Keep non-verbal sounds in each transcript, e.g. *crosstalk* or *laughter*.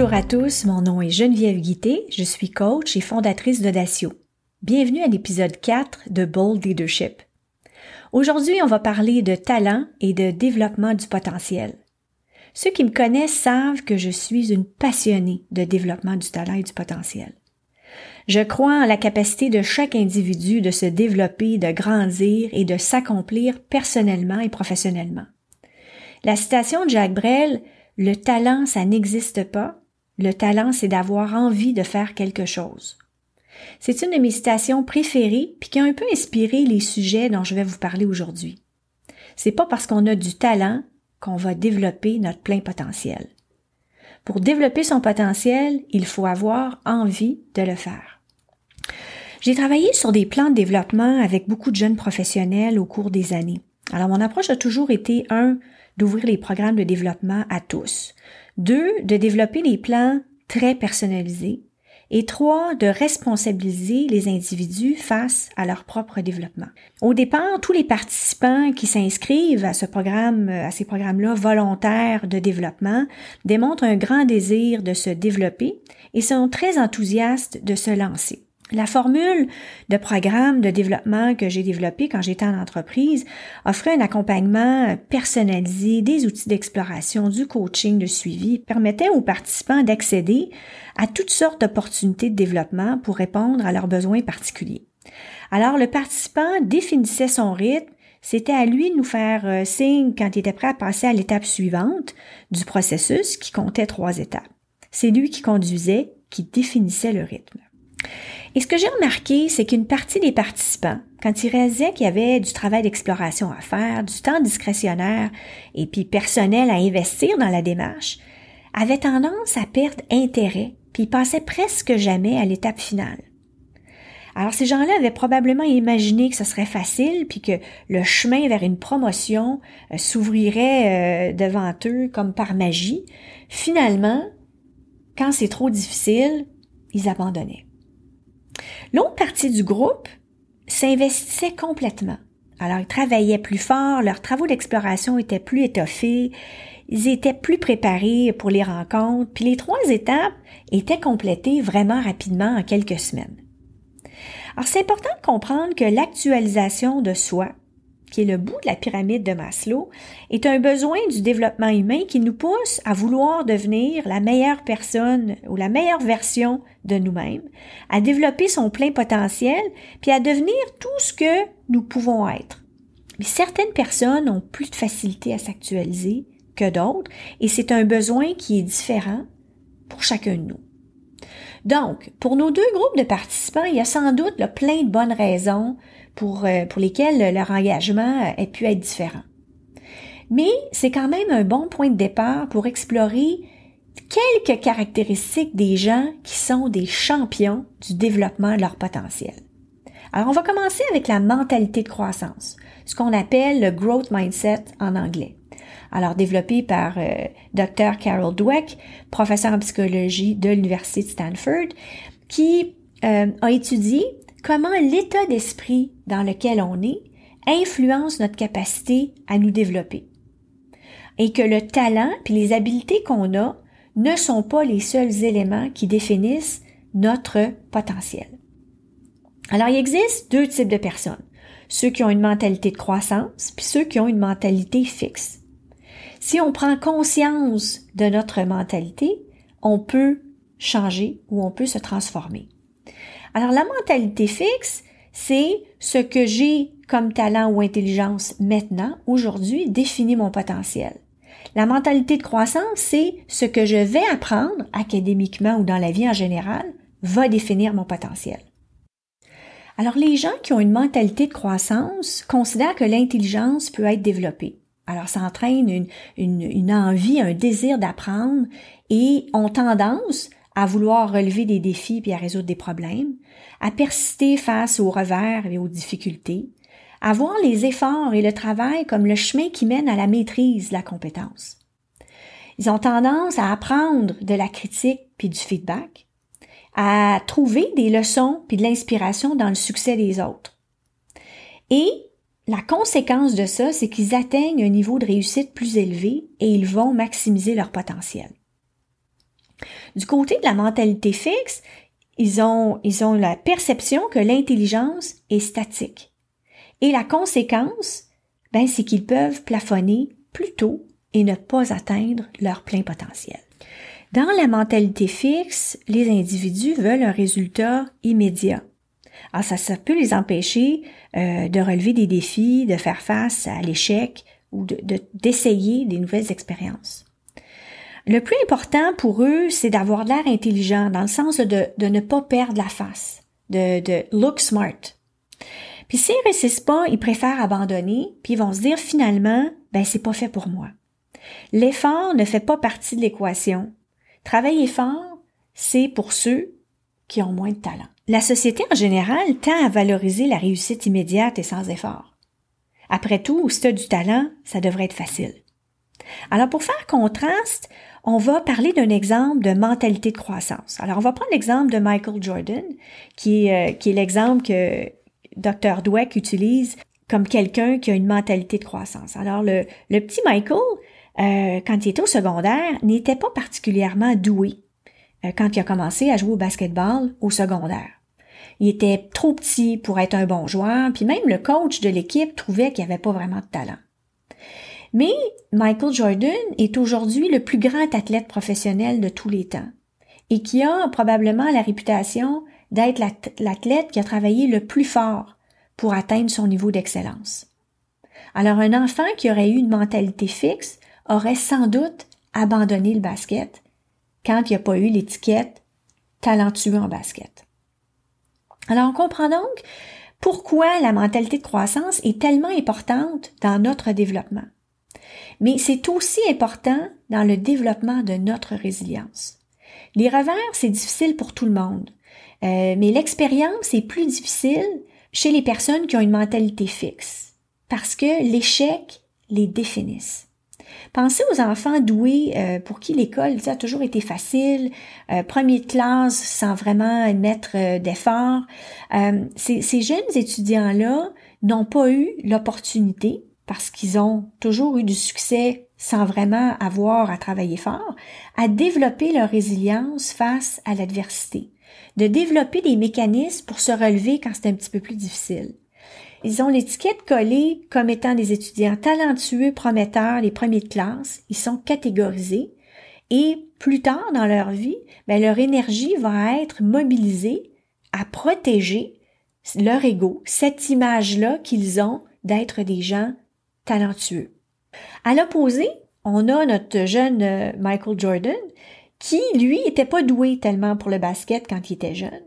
Bonjour à tous, mon nom est Geneviève Guité, je suis coach et fondatrice d'Audacio. Bienvenue à l'épisode 4 de Bold Leadership. Aujourd'hui, on va parler de talent et de développement du potentiel. Ceux qui me connaissent savent que je suis une passionnée de développement du talent et du potentiel. Je crois en la capacité de chaque individu de se développer, de grandir et de s'accomplir personnellement et professionnellement. La citation de Jacques Brel le talent, ça n'existe pas. Le talent, c'est d'avoir envie de faire quelque chose. C'est une de mes citations préférées puis qui a un peu inspiré les sujets dont je vais vous parler aujourd'hui. C'est pas parce qu'on a du talent qu'on va développer notre plein potentiel. Pour développer son potentiel, il faut avoir envie de le faire. J'ai travaillé sur des plans de développement avec beaucoup de jeunes professionnels au cours des années. Alors mon approche a toujours été un, d'ouvrir les programmes de développement à tous. Deux, de développer des plans très personnalisés. Et trois, de responsabiliser les individus face à leur propre développement. Au départ, tous les participants qui s'inscrivent à ce programme, à ces programmes-là volontaires de développement démontrent un grand désir de se développer et sont très enthousiastes de se lancer. La formule de programme de développement que j'ai développé quand j'étais en entreprise offrait un accompagnement personnalisé, des outils d'exploration, du coaching, de suivi, permettait aux participants d'accéder à toutes sortes d'opportunités de développement pour répondre à leurs besoins particuliers. Alors le participant définissait son rythme, c'était à lui de nous faire euh, signe quand il était prêt à passer à l'étape suivante du processus qui comptait trois étapes. C'est lui qui conduisait, qui définissait le rythme. Et ce que j'ai remarqué, c'est qu'une partie des participants, quand ils réalisaient qu'il y avait du travail d'exploration à faire, du temps discrétionnaire et puis personnel à investir dans la démarche, avaient tendance à perdre intérêt, puis ils passaient presque jamais à l'étape finale. Alors ces gens-là avaient probablement imaginé que ce serait facile, puis que le chemin vers une promotion euh, s'ouvrirait euh, devant eux comme par magie. Finalement, quand c'est trop difficile, ils abandonnaient. L'autre partie du groupe s'investissait complètement. Alors, ils travaillaient plus fort, leurs travaux d'exploration étaient plus étoffés, ils étaient plus préparés pour les rencontres, puis les trois étapes étaient complétées vraiment rapidement en quelques semaines. Alors, c'est important de comprendre que l'actualisation de soi, qui est le bout de la pyramide de Maslow, est un besoin du développement humain qui nous pousse à vouloir devenir la meilleure personne ou la meilleure version de nous-mêmes, à développer son plein potentiel, puis à devenir tout ce que nous pouvons être. Mais certaines personnes ont plus de facilité à s'actualiser que d'autres, et c'est un besoin qui est différent pour chacun de nous. Donc, pour nos deux groupes de participants, il y a sans doute plein de bonnes raisons pour, euh, pour lesquelles leur engagement ait pu être différent. Mais c'est quand même un bon point de départ pour explorer quelques caractéristiques des gens qui sont des champions du développement de leur potentiel. Alors, on va commencer avec la mentalité de croissance, ce qu'on appelle le growth mindset en anglais. Alors, développé par euh, Dr. Carol Dweck, professeur en psychologie de l'Université de Stanford, qui euh, a étudié comment l'état d'esprit dans lequel on est influence notre capacité à nous développer. Et que le talent puis les habiletés qu'on a ne sont pas les seuls éléments qui définissent notre potentiel. Alors, il existe deux types de personnes. Ceux qui ont une mentalité de croissance, puis ceux qui ont une mentalité fixe. Si on prend conscience de notre mentalité, on peut changer ou on peut se transformer. Alors, la mentalité fixe, c'est ce que j'ai comme talent ou intelligence maintenant, aujourd'hui, définit mon potentiel. La mentalité de croissance, c'est ce que je vais apprendre académiquement ou dans la vie en général va définir mon potentiel. Alors les gens qui ont une mentalité de croissance considèrent que l'intelligence peut être développée. Alors ça entraîne une, envie, un désir d'apprendre et ont tendance à vouloir relever des défis puis à résoudre des problèmes, à persister face aux revers et aux difficultés, à voir les efforts et le travail comme le chemin qui mène à la maîtrise de la compétence. Ils ont tendance à apprendre de la critique puis du feedback, à trouver des leçons puis de l'inspiration dans le succès des autres. Et la conséquence de ça, c'est qu'ils atteignent un niveau de réussite plus élevé et ils vont maximiser leur potentiel. Du côté de la mentalité fixe, ils ont, ils ont la perception que l'intelligence est statique. Et la conséquence, ben, c'est qu'ils peuvent plafonner plus tôt et ne pas atteindre leur plein potentiel. Dans la mentalité fixe, les individus veulent un résultat immédiat. Alors ça, ça peut les empêcher euh, de relever des défis, de faire face à l'échec ou d'essayer de, des nouvelles expériences. Le plus important pour eux, c'est d'avoir l'air intelligent, dans le sens de, ne pas perdre la face, de, de look smart. Puis s'ils réussissent pas, ils préfèrent abandonner, puis ils vont se dire finalement, ben c'est pas fait pour moi. L'effort ne fait pas partie de l'équation. Travailler fort, c'est pour ceux qui ont moins de talent. La société en général tend à valoriser la réussite immédiate et sans effort. Après tout, si tu as du talent, ça devrait être facile. Alors pour faire contraste, on va parler d'un exemple de mentalité de croissance. Alors on va prendre l'exemple de Michael Jordan, qui est, euh, l'exemple que Dr. Dweck utilise comme quelqu'un qui a une mentalité de croissance. Alors le, le petit Michael, euh, quand il était au secondaire, n'était pas particulièrement doué euh, quand il a commencé à jouer au basketball au secondaire. Il était trop petit pour être un bon joueur, puis même le coach de l'équipe trouvait qu'il n'y avait pas vraiment de talent. Mais Michael Jordan est aujourd'hui le plus grand athlète professionnel de tous les temps et qui a probablement la réputation d'être l'athlète qui a travaillé le plus fort pour atteindre son niveau d'excellence. Alors un enfant qui aurait eu une mentalité fixe aurait sans doute abandonné le basket quand il n'y a pas eu l'étiquette talentueux en basket. Alors on comprend donc pourquoi la mentalité de croissance est tellement importante dans notre développement. Mais c'est aussi important dans le développement de notre résilience. Les revers, c'est difficile pour tout le monde, euh, mais l'expérience est plus difficile chez les personnes qui ont une mentalité fixe, parce que l'échec les définissent. Pensez aux enfants doués euh, pour qui l'école a toujours été facile, euh, premier de classe sans vraiment mettre euh. Ces, ces, jeunes étudiants-là n'ont pas eu l'opportunité, parce qu'ils ont toujours eu du succès sans vraiment avoir à travailler fort, à développer leur résilience face à l'adversité, de développer des mécanismes pour se relever quand c'est un petit peu plus difficile. Ils ont l'étiquette collée comme étant des étudiants talentueux, prometteurs, les premiers de classe. Ils sont catégorisés et plus tard dans leur vie, ben, leur énergie va être mobilisée à protéger leur ego, cette image-là qu'ils ont d'être des gens talentueux. À l'opposé, on a notre jeune euh, Michael Jordan qui, lui, était pas doué tellement pour le basket quand il était jeune.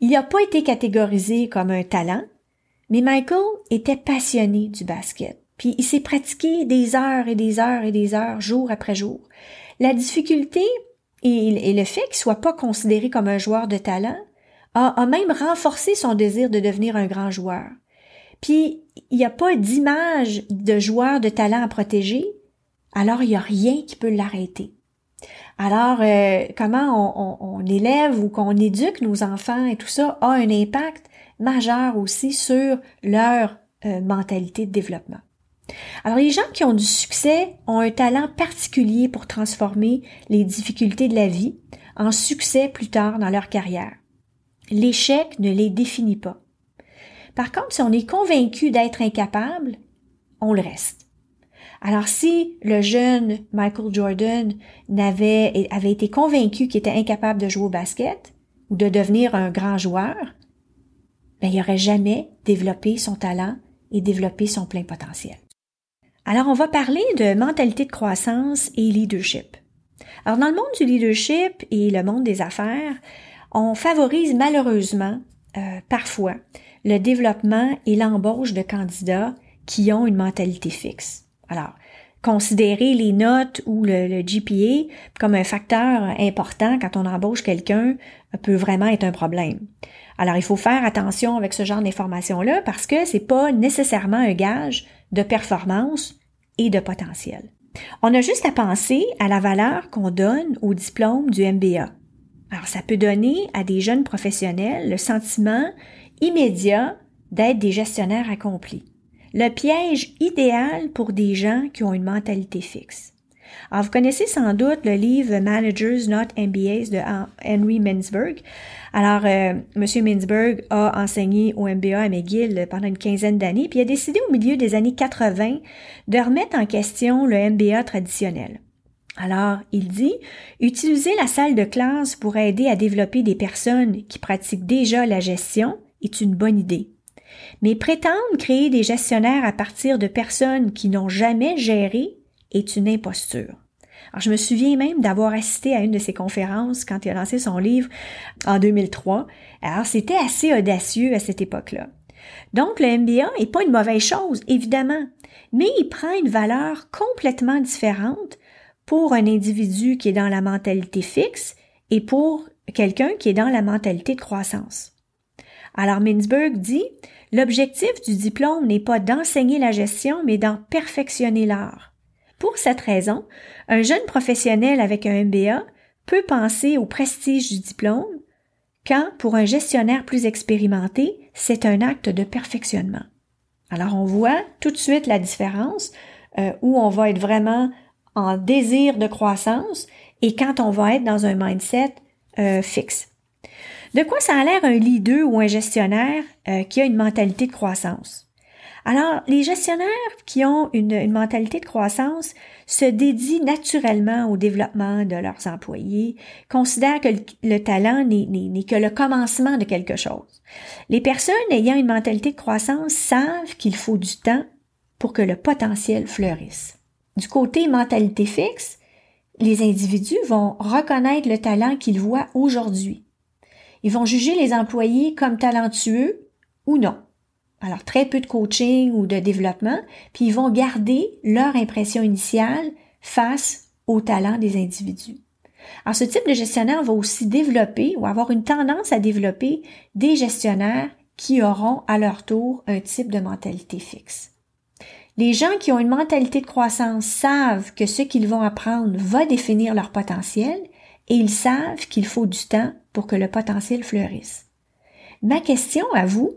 Il n'a pas été catégorisé comme un talent, mais Michael était passionné du basket, puis il s'est pratiqué des heures et des heures et des heures, jour après jour. La difficulté et, le fait qu'il soit pas considéré comme un joueur de talent a, même renforcé son désir de devenir un grand joueur. Puis il n'y a pas d'image de joueur de talent à protéger, alors il n'y a rien qui peut l'arrêter. Alors, euh, comment on, élève ou qu'on éduque nos enfants et tout ça a un impact majeur aussi sur leur euh, mentalité de développement. Alors les gens qui ont du succès ont un talent particulier pour transformer les difficultés de la vie en succès plus tard dans leur carrière. L'échec ne les définit pas. Par contre, si on est convaincu d'être incapable, on le reste. Alors si le jeune Michael Jordan n'avait avait été convaincu qu'il était incapable de jouer au basket ou de devenir un grand joueur, ben, il n'aurait jamais développé son talent et développé son plein potentiel. Alors, on va parler de mentalité de croissance et leadership. Alors, dans le monde du leadership et le monde des affaires, on favorise malheureusement, euh, parfois, le développement et l'embauche de candidats qui ont une mentalité fixe. Alors, considérer les notes ou le, GPA comme un facteur important quand on embauche quelqu'un peut vraiment être un problème. Alors, il faut faire attention avec ce genre d'informations-là parce que c'est pas nécessairement un gage de performance et de potentiel. On a juste à penser à la valeur qu'on donne au diplôme du MBA. Alors, ça peut donner à des jeunes professionnels le sentiment immédiat d'être des gestionnaires accomplis. Le piège idéal pour des gens qui ont une mentalité fixe. Alors, vous connaissez sans doute le livre Managers Not MBAs de Henry Mintzberg. Alors, euh, M. Mintzberg a enseigné au MBA à McGill pendant une quinzaine d'années, puis a décidé au milieu des années 80 de remettre en question le MBA traditionnel. Alors, il dit, utiliser la salle de classe pour aider à développer des personnes qui pratiquent déjà la gestion est une bonne idée. Mais prétendre créer des gestionnaires à partir de personnes qui n'ont jamais géré est une imposture. Alors, je me souviens même d'avoir assisté à une de ses conférences quand il a lancé son livre en 2003. Alors, c'était assez audacieux à cette époque-là. Donc, le MBA n'est pas une mauvaise chose, évidemment, mais il prend une valeur complètement différente pour un individu qui est dans la mentalité fixe et pour quelqu'un qui est dans la mentalité de croissance. Alors, Mintzberg dit, l'objectif du diplôme n'est pas d'enseigner la gestion, mais d'en perfectionner l'art. Pour cette raison, un jeune professionnel avec un MBA peut penser au prestige du diplôme, quand pour un gestionnaire plus expérimenté, c'est un acte de perfectionnement. Alors on voit tout de suite la différence euh, où on va être vraiment en désir de croissance et quand on va être dans un mindset euh, fixe. De quoi ça a l'air un leader ou un gestionnaire euh, qui a une mentalité de croissance? Alors, les gestionnaires qui ont une, mentalité de croissance se dédient naturellement au développement de leurs employés, considèrent que le, talent n'est que le commencement de quelque chose. Les personnes ayant une mentalité de croissance savent qu'il faut du temps pour que le potentiel fleurisse. Du côté mentalité fixe, les individus vont reconnaître le talent qu'ils voient aujourd'hui. Ils vont juger les employés comme talentueux ou non. Alors, très peu de coaching ou de développement, puis ils vont garder leur impression initiale face au talent des individus. Alors, ce type de gestionnaire va aussi développer ou avoir une tendance à développer des gestionnaires qui auront à leur tour un type de mentalité fixe. Les gens qui ont une mentalité de croissance savent que ce qu'ils vont apprendre va définir leur potentiel et ils savent qu'il faut du temps pour que le potentiel fleurisse. Ma question à vous,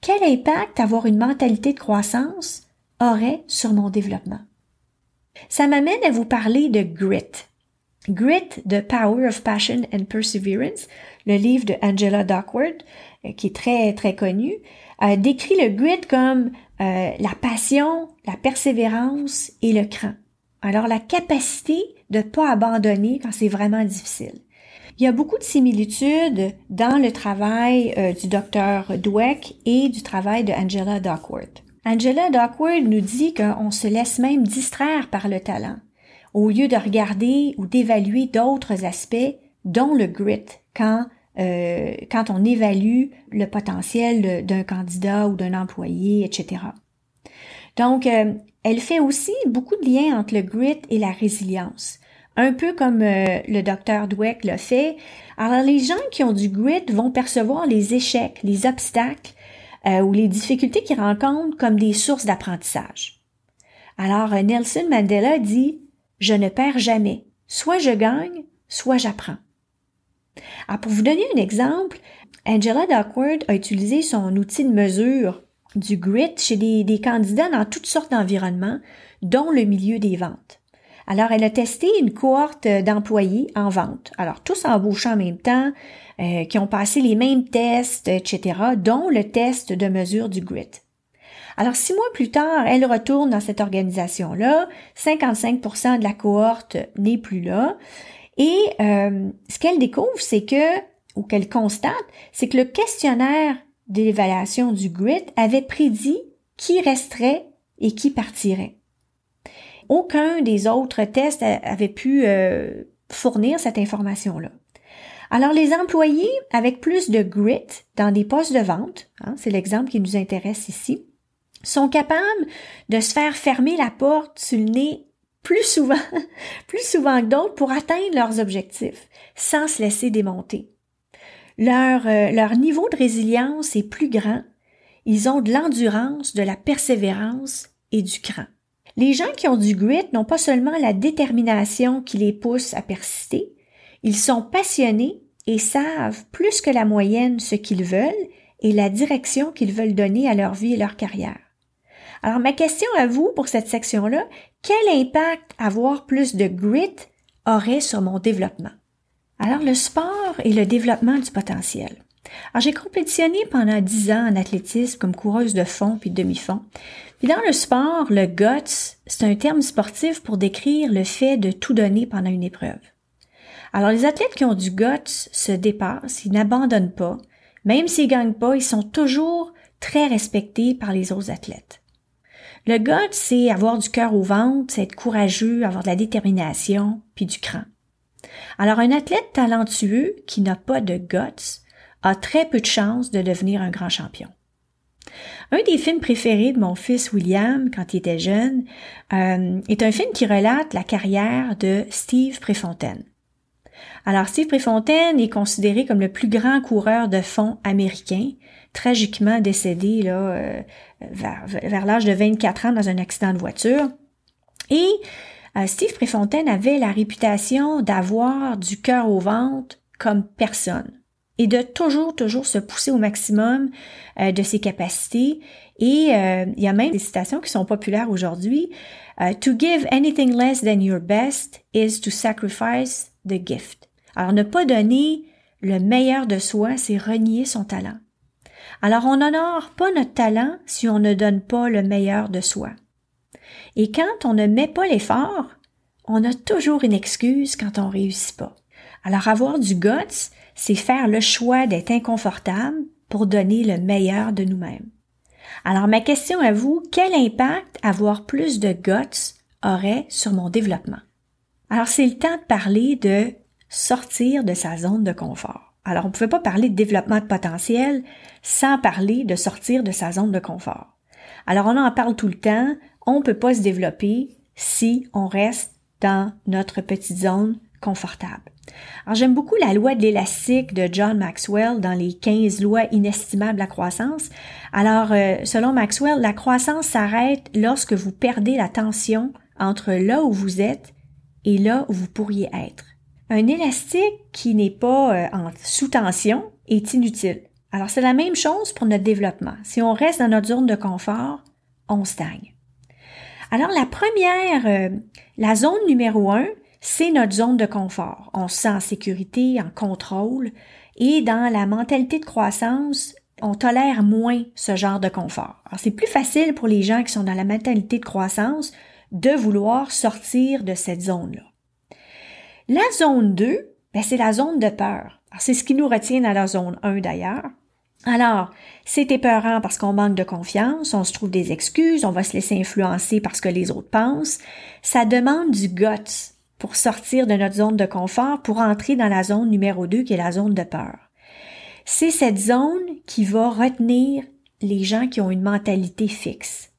quel impact avoir une mentalité de croissance aurait sur mon développement? Ça m'amène à vous parler de grit. Grit, The Power of Passion and Perseverance, le livre de Angela Duckworth, euh, qui est très, très connu, décrit le grit comme euh, la passion, la persévérance et le cran. Alors, la capacité de ne pas abandonner quand c'est vraiment difficile. Il y a beaucoup de similitudes dans le travail euh, du docteur Dweck et du travail de Angela Duckworth. Angela Duckworth nous dit qu'on se laisse même distraire par le talent, au lieu de regarder ou d'évaluer d'autres aspects, dont le grit, quand euh, quand on évalue le potentiel d'un candidat ou d'un employé, etc. Donc, euh, elle fait aussi beaucoup de liens entre le grit et la résilience un peu comme euh, le docteur Dweck l'a fait. Alors les gens qui ont du grit vont percevoir les échecs, les obstacles euh, ou les difficultés qu'ils rencontrent comme des sources d'apprentissage. Alors Nelson Mandela dit Je ne perds jamais. Soit je gagne, soit j'apprends. Alors pour vous donner un exemple, Angela Duckworth a utilisé son outil de mesure du grit chez des candidats dans toutes sortes d'environnements, dont le milieu des ventes. Alors, elle a testé une cohorte d'employés en vente. Alors, tous embauchés en même temps, euh, qui ont passé les mêmes tests, etc., dont le test de mesure du grit. Alors, six mois plus tard, elle retourne dans cette organisation-là. 55% de la cohorte n'est plus là. Et euh, ce qu'elle découvre, c'est que, ou qu'elle constate, c'est que le questionnaire d'évaluation du grit avait prédit qui resterait et qui partirait. Aucun des autres tests avait pu euh, fournir cette information-là. Alors les employés avec plus de grit dans des postes de vente, hein, c'est l'exemple qui nous intéresse ici, sont capables de se faire fermer la porte sur le nez plus souvent, *laughs* plus souvent que d'autres pour atteindre leurs objectifs, sans se laisser démonter. Leur, euh, leur niveau de résilience est plus grand. Ils ont de l'endurance, de la persévérance et du cran. Les gens qui ont du grit n'ont pas seulement la détermination qui les pousse à persister, ils sont passionnés et savent plus que la moyenne ce qu'ils veulent et la direction qu'ils veulent donner à leur vie et leur carrière. Alors ma question à vous pour cette section-là, quel impact avoir plus de grit aurait sur mon développement? Alors le sport et le développement du potentiel. Alors j'ai compétitionné pendant dix ans en athlétisme comme coureuse de fond puis demi-fond. Puis dans le sport, le guts, c'est un terme sportif pour décrire le fait de tout donner pendant une épreuve. Alors les athlètes qui ont du guts se dépassent, ils n'abandonnent pas, même s'ils gagnent pas, ils sont toujours très respectés par les autres athlètes. Le guts, c'est avoir du cœur au ventre, c'est être courageux, avoir de la détermination, puis du cran. Alors un athlète talentueux qui n'a pas de guts a très peu de chances de devenir un grand champion. Un des films préférés de mon fils William quand il était jeune euh, est un film qui relate la carrière de Steve Préfontaine. Alors Steve Préfontaine est considéré comme le plus grand coureur de fond américain, tragiquement décédé là, euh, vers, vers l'âge de 24 ans dans un accident de voiture. Et Steve Préfontaine avait la réputation d'avoir du cœur au ventre comme personne et de toujours, toujours se pousser au maximum euh, de ses capacités. Et euh, il y a même des citations qui sont populaires aujourd'hui. to give anything less than your best is to sacrifice the gift. Alors ne pas donner le meilleur de soi, c'est renier son talent. Alors on n'honore pas notre talent si on ne donne pas le meilleur de soi. Et quand on ne met pas l'effort, on a toujours une excuse quand on réussit pas. Alors avoir du guts, c'est faire le choix d'être inconfortable pour donner le meilleur de nous-mêmes. Alors ma question à vous, quel impact avoir plus de guts aurait sur mon développement? Alors c'est le temps de parler de sortir de sa zone de confort. Alors on ne pouvait pas parler de développement de potentiel sans parler de sortir de sa zone de confort. Alors on en parle tout le temps, on ne peut pas se développer si on reste dans notre petite zone confortable. Alors j'aime beaucoup la loi de l'élastique de John Maxwell dans les 15 lois inestimables de la croissance. Alors euh, selon Maxwell, la croissance s'arrête lorsque vous perdez la tension entre là où vous êtes et là où vous pourriez être. Un élastique qui n'est pas euh, en sous tension est inutile. Alors c'est la même chose pour notre développement. Si on reste dans notre zone de confort, on stagne. Alors la première, euh, la zone numéro un, c'est notre zone de confort. On se sent en sécurité, en contrôle, et dans la mentalité de croissance, on tolère moins ce genre de confort. C'est plus facile pour les gens qui sont dans la mentalité de croissance de vouloir sortir de cette zone-là. La zone 2, ben, c'est la zone de peur. C'est ce qui nous retient dans la zone 1 d'ailleurs. Alors, c'est épeurant parce qu'on manque de confiance, on se trouve des excuses, on va se laisser influencer parce que les autres pensent. Ça demande du guts pour sortir de notre zone de confort pour entrer dans la zone numéro 2 qui est la zone de peur. C'est cette zone qui va retenir les gens qui ont une mentalité fixe.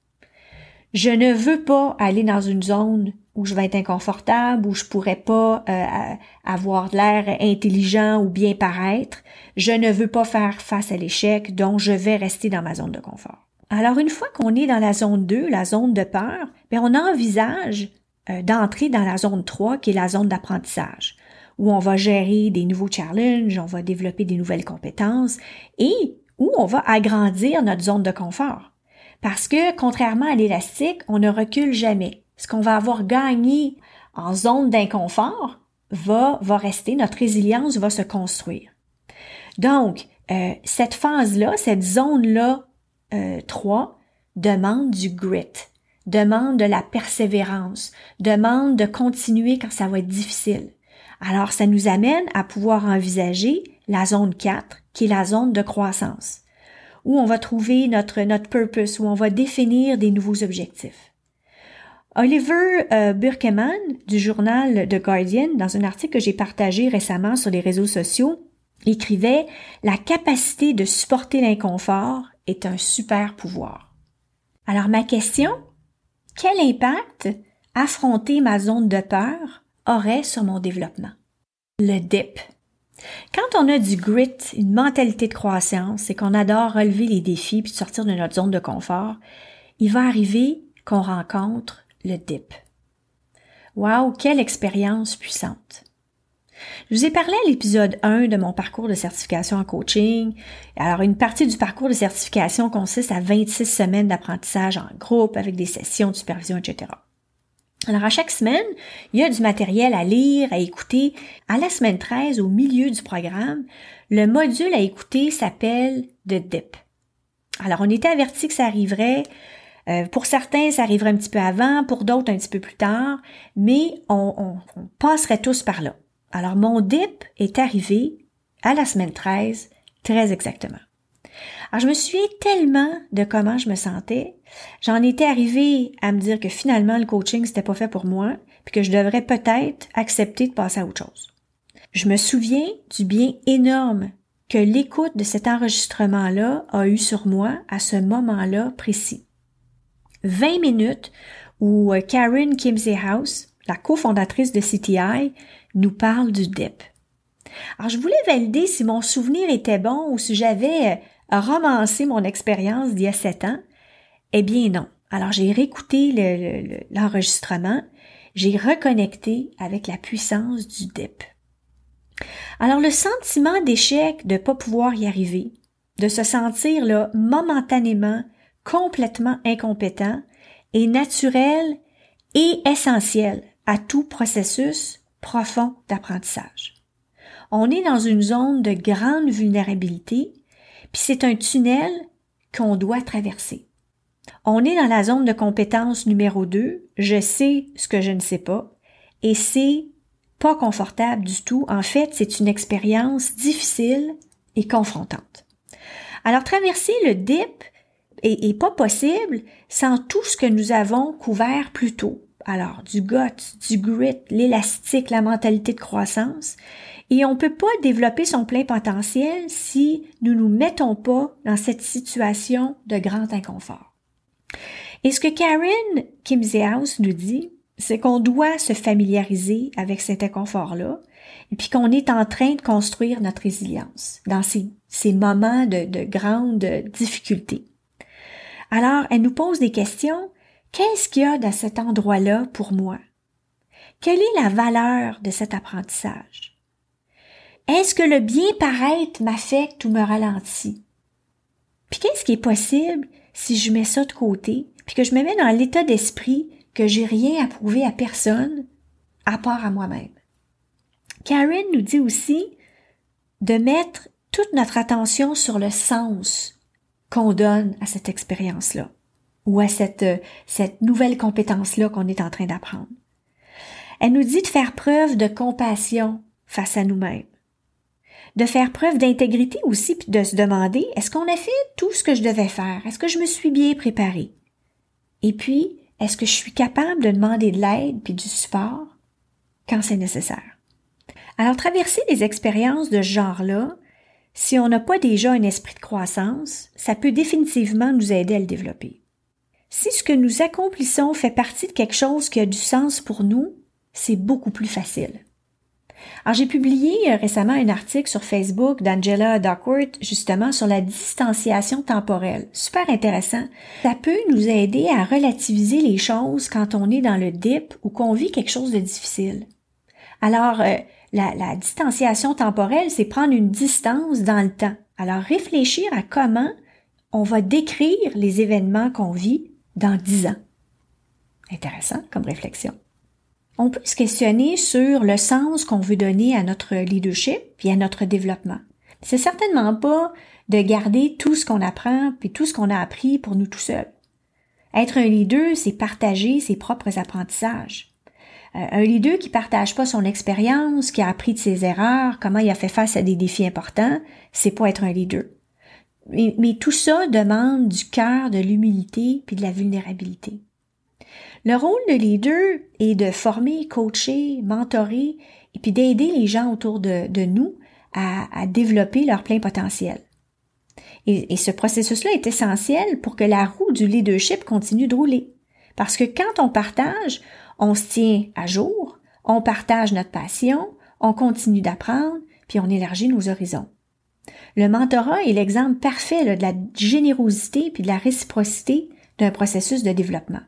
Je ne veux pas aller dans une zone où je vais être inconfortable, où je pourrais pas euh, avoir l'air intelligent ou bien paraître. Je ne veux pas faire face à l'échec, donc je vais rester dans ma zone de confort. Alors une fois qu'on est dans la zone 2, la zone de peur, bien, on envisage euh, d'entrer dans la zone 3 qui est la zone d'apprentissage où on va gérer des nouveaux challenges, on va développer des nouvelles compétences et où on va agrandir notre zone de confort. Parce que, contrairement à l'élastique, on ne recule jamais ce qu'on va avoir gagné en zone d'inconfort va, rester, notre résilience va se construire. Donc, euh, cette phase-là, cette zone-là euh, 3 demande du grit, demande de la persévérance, demande de continuer quand ça va être difficile. Alors, ça nous amène à pouvoir envisager la zone 4, qui est la zone de croissance, où on va trouver notre, notre purpose, où on va définir des nouveaux objectifs. Oliver euh, Burkeman du journal The Guardian, dans un article que j'ai partagé récemment sur les réseaux sociaux, écrivait La capacité de supporter l'inconfort est un super pouvoir. Alors ma question, quel impact affronter ma zone de peur aurait sur mon développement? Le dip. Quand on a du grit, une mentalité de croissance et qu'on adore relever les défis puis sortir de notre zone de confort, il va arriver qu'on rencontre le dip. Wow, quelle expérience puissante. Je vous ai parlé à l'épisode 1 de mon parcours de certification en coaching. Alors, une partie du parcours de certification consiste à 26 semaines d'apprentissage en groupe avec des sessions de supervision, etc. Alors, à chaque semaine, il y a du matériel à lire, à écouter. À la semaine 13, au milieu du programme, le module à écouter s'appelle The Dip. Alors, on était averti que ça arriverait. Euh, pour certains, ça arriverait un petit peu avant, pour d'autres un petit peu plus tard, mais on passerait tous par là. Alors, mon dip est arrivé à la semaine 13, très exactement. Alors, je me souviens tellement de comment je me sentais. J'en étais arrivée à me dire que finalement, le coaching, c'était pas fait pour moi, puis que je devrais peut-être accepter de passer à autre chose. Je me souviens du bien énorme que l'écoute de cet enregistrement-là a eu sur moi à ce moment-là précis. 20 minutes où euh, Karen Kimsey House, la cofondatrice de CTI, nous parle du DEP. Alors, je voulais valider si mon souvenir était bon ou si j'avais euh, romancé mon expérience d'il y a sept ans. Eh bien, non. Alors, j'ai réécouté l'enregistrement, j'ai reconnecté avec la puissance du DEP. Alors, le sentiment d'échec, de ne pas pouvoir y arriver, de se sentir là momentanément complètement incompétent est naturel et essentiel à tout processus profond d'apprentissage. On est dans une zone de grande vulnérabilité, puis c'est un tunnel qu'on doit traverser. On est dans la zone de compétence numéro 2, je sais ce que je ne sais pas, et c'est pas confortable du tout. En fait, c'est une expérience difficile et confrontante. Alors, traverser le dip est, pas possible sans tout ce que nous avons couvert plus tôt. Alors, du gut, du grit, l'élastique, la mentalité de croissance. Et on peut pas développer son plein potentiel si nous nous mettons pas dans cette situation de grand inconfort. Et ce que Karen Kimsehouse nous dit, c'est qu'on doit se familiariser avec cet inconfort-là, et puis qu'on est en train de construire notre résilience dans ces, moments de, de grande difficulté. Alors, elle nous pose des questions Qu'est-ce qu'il y a dans cet endroit-là pour moi? Quelle est la valeur de cet apprentissage? Est-ce que le bien paraître m'affecte ou me ralentit? Puis qu'est-ce qui est possible si je mets ça de côté, puis que je me mets dans l'état d'esprit que j'ai rien à prouver à personne à part à moi-même? Karen nous dit aussi de mettre toute notre attention sur le sens qu'on donne à cette expérience-là ou à cette, euh, cette nouvelle compétence-là qu'on est en train d'apprendre. Elle nous dit de faire preuve de compassion face à nous-mêmes, de faire preuve d'intégrité aussi, puis de se demander est-ce qu'on a fait tout ce que je devais faire, est-ce que je me suis bien préparée, et puis est-ce que je suis capable de demander de l'aide puis du support quand c'est nécessaire? Alors traverser des expériences de ce genre-là, si on n'a pas déjà un esprit de croissance, ça peut définitivement nous aider à le développer. Si ce que nous accomplissons fait partie de quelque chose qui a du sens pour nous, c'est beaucoup plus facile. Alors, j'ai publié euh, récemment un article sur Facebook d'Angela Duckworth, justement, sur la distanciation temporelle. Super intéressant. Ça peut nous aider à relativiser les choses quand on est dans le dip ou qu'on vit quelque chose de difficile. Alors, euh, la, la distanciation temporelle, c'est prendre une distance dans le temps. Alors, réfléchir à comment on va décrire les événements qu'on vit dans dix ans. Intéressant comme réflexion. On peut se questionner sur le sens qu'on veut donner à notre leadership et à notre développement. C'est certainement pas de garder tout ce qu'on apprend puis tout ce qu'on a appris pour nous tout seuls. Être un leader, c'est partager ses propres apprentissages. Euh, un leader qui partage pas son expérience, qui a appris de ses erreurs, comment il a fait face à des défis importants, c'est pas être un leader. Mais, tout ça demande du cœur, de l'humilité puis de la vulnérabilité. Le rôle de leader est de former, coacher, mentorer et puis d'aider les gens autour de, nous à, développer leur plein potentiel. Et, et ce processus-là est essentiel pour que la roue du leadership continue de rouler. Parce que quand on partage, on se tient à jour, on partage notre passion, on continue d'apprendre, puis on élargit nos horizons. Le mentorat est l'exemple parfait de la générosité puis de la réciprocité d'un processus de développement.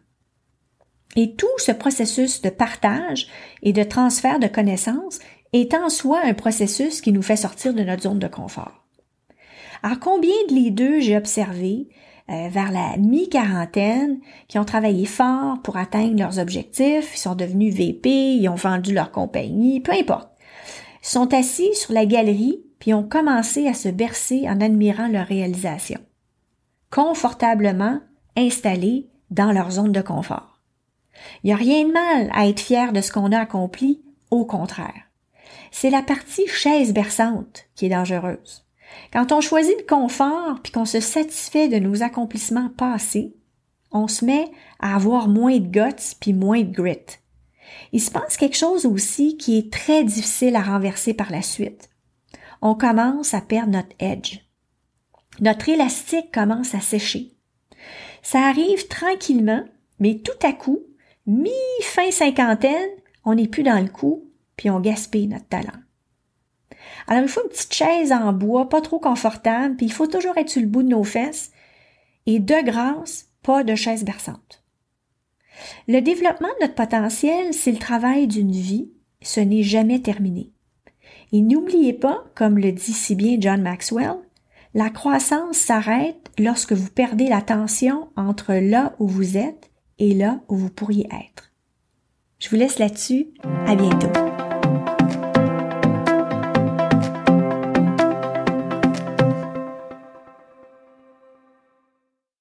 Et tout ce processus de partage et de transfert de connaissances est en soi un processus qui nous fait sortir de notre zone de confort. Alors combien de les deux j'ai observé euh, vers la mi-quarantaine qui ont travaillé fort pour atteindre leurs objectifs, ils sont devenus VP, ils ont vendu leur compagnie, peu importe. Sont assis sur la galerie puis ont commencé à se bercer en admirant leur réalisation. Confortablement installés dans leur zone de confort. Il n'y a rien de mal à être fier de ce qu'on a accompli, au contraire. C'est la partie chaise berçante qui est dangereuse. Quand on choisit le confort puis qu'on se satisfait de nos accomplissements passés, on se met à avoir moins de guts puis moins de grit. Il se passe quelque chose aussi qui est très difficile à renverser par la suite. On commence à perdre notre edge. Notre élastique commence à sécher. Ça arrive tranquillement, mais tout à coup, mi-fin cinquantaine, on n'est plus dans le coup, puis on gaspille notre talent. Alors, il faut une petite chaise en bois, pas trop confortable, puis il faut toujours être sur le bout de nos fesses. Et de grâce, pas de chaise berçante. Le développement de notre potentiel, c'est le travail d'une vie. Ce n'est jamais terminé. Et n'oubliez pas, comme le dit si bien John Maxwell, la croissance s'arrête lorsque vous perdez la tension entre là où vous êtes et là où vous pourriez être. Je vous laisse là-dessus. À bientôt.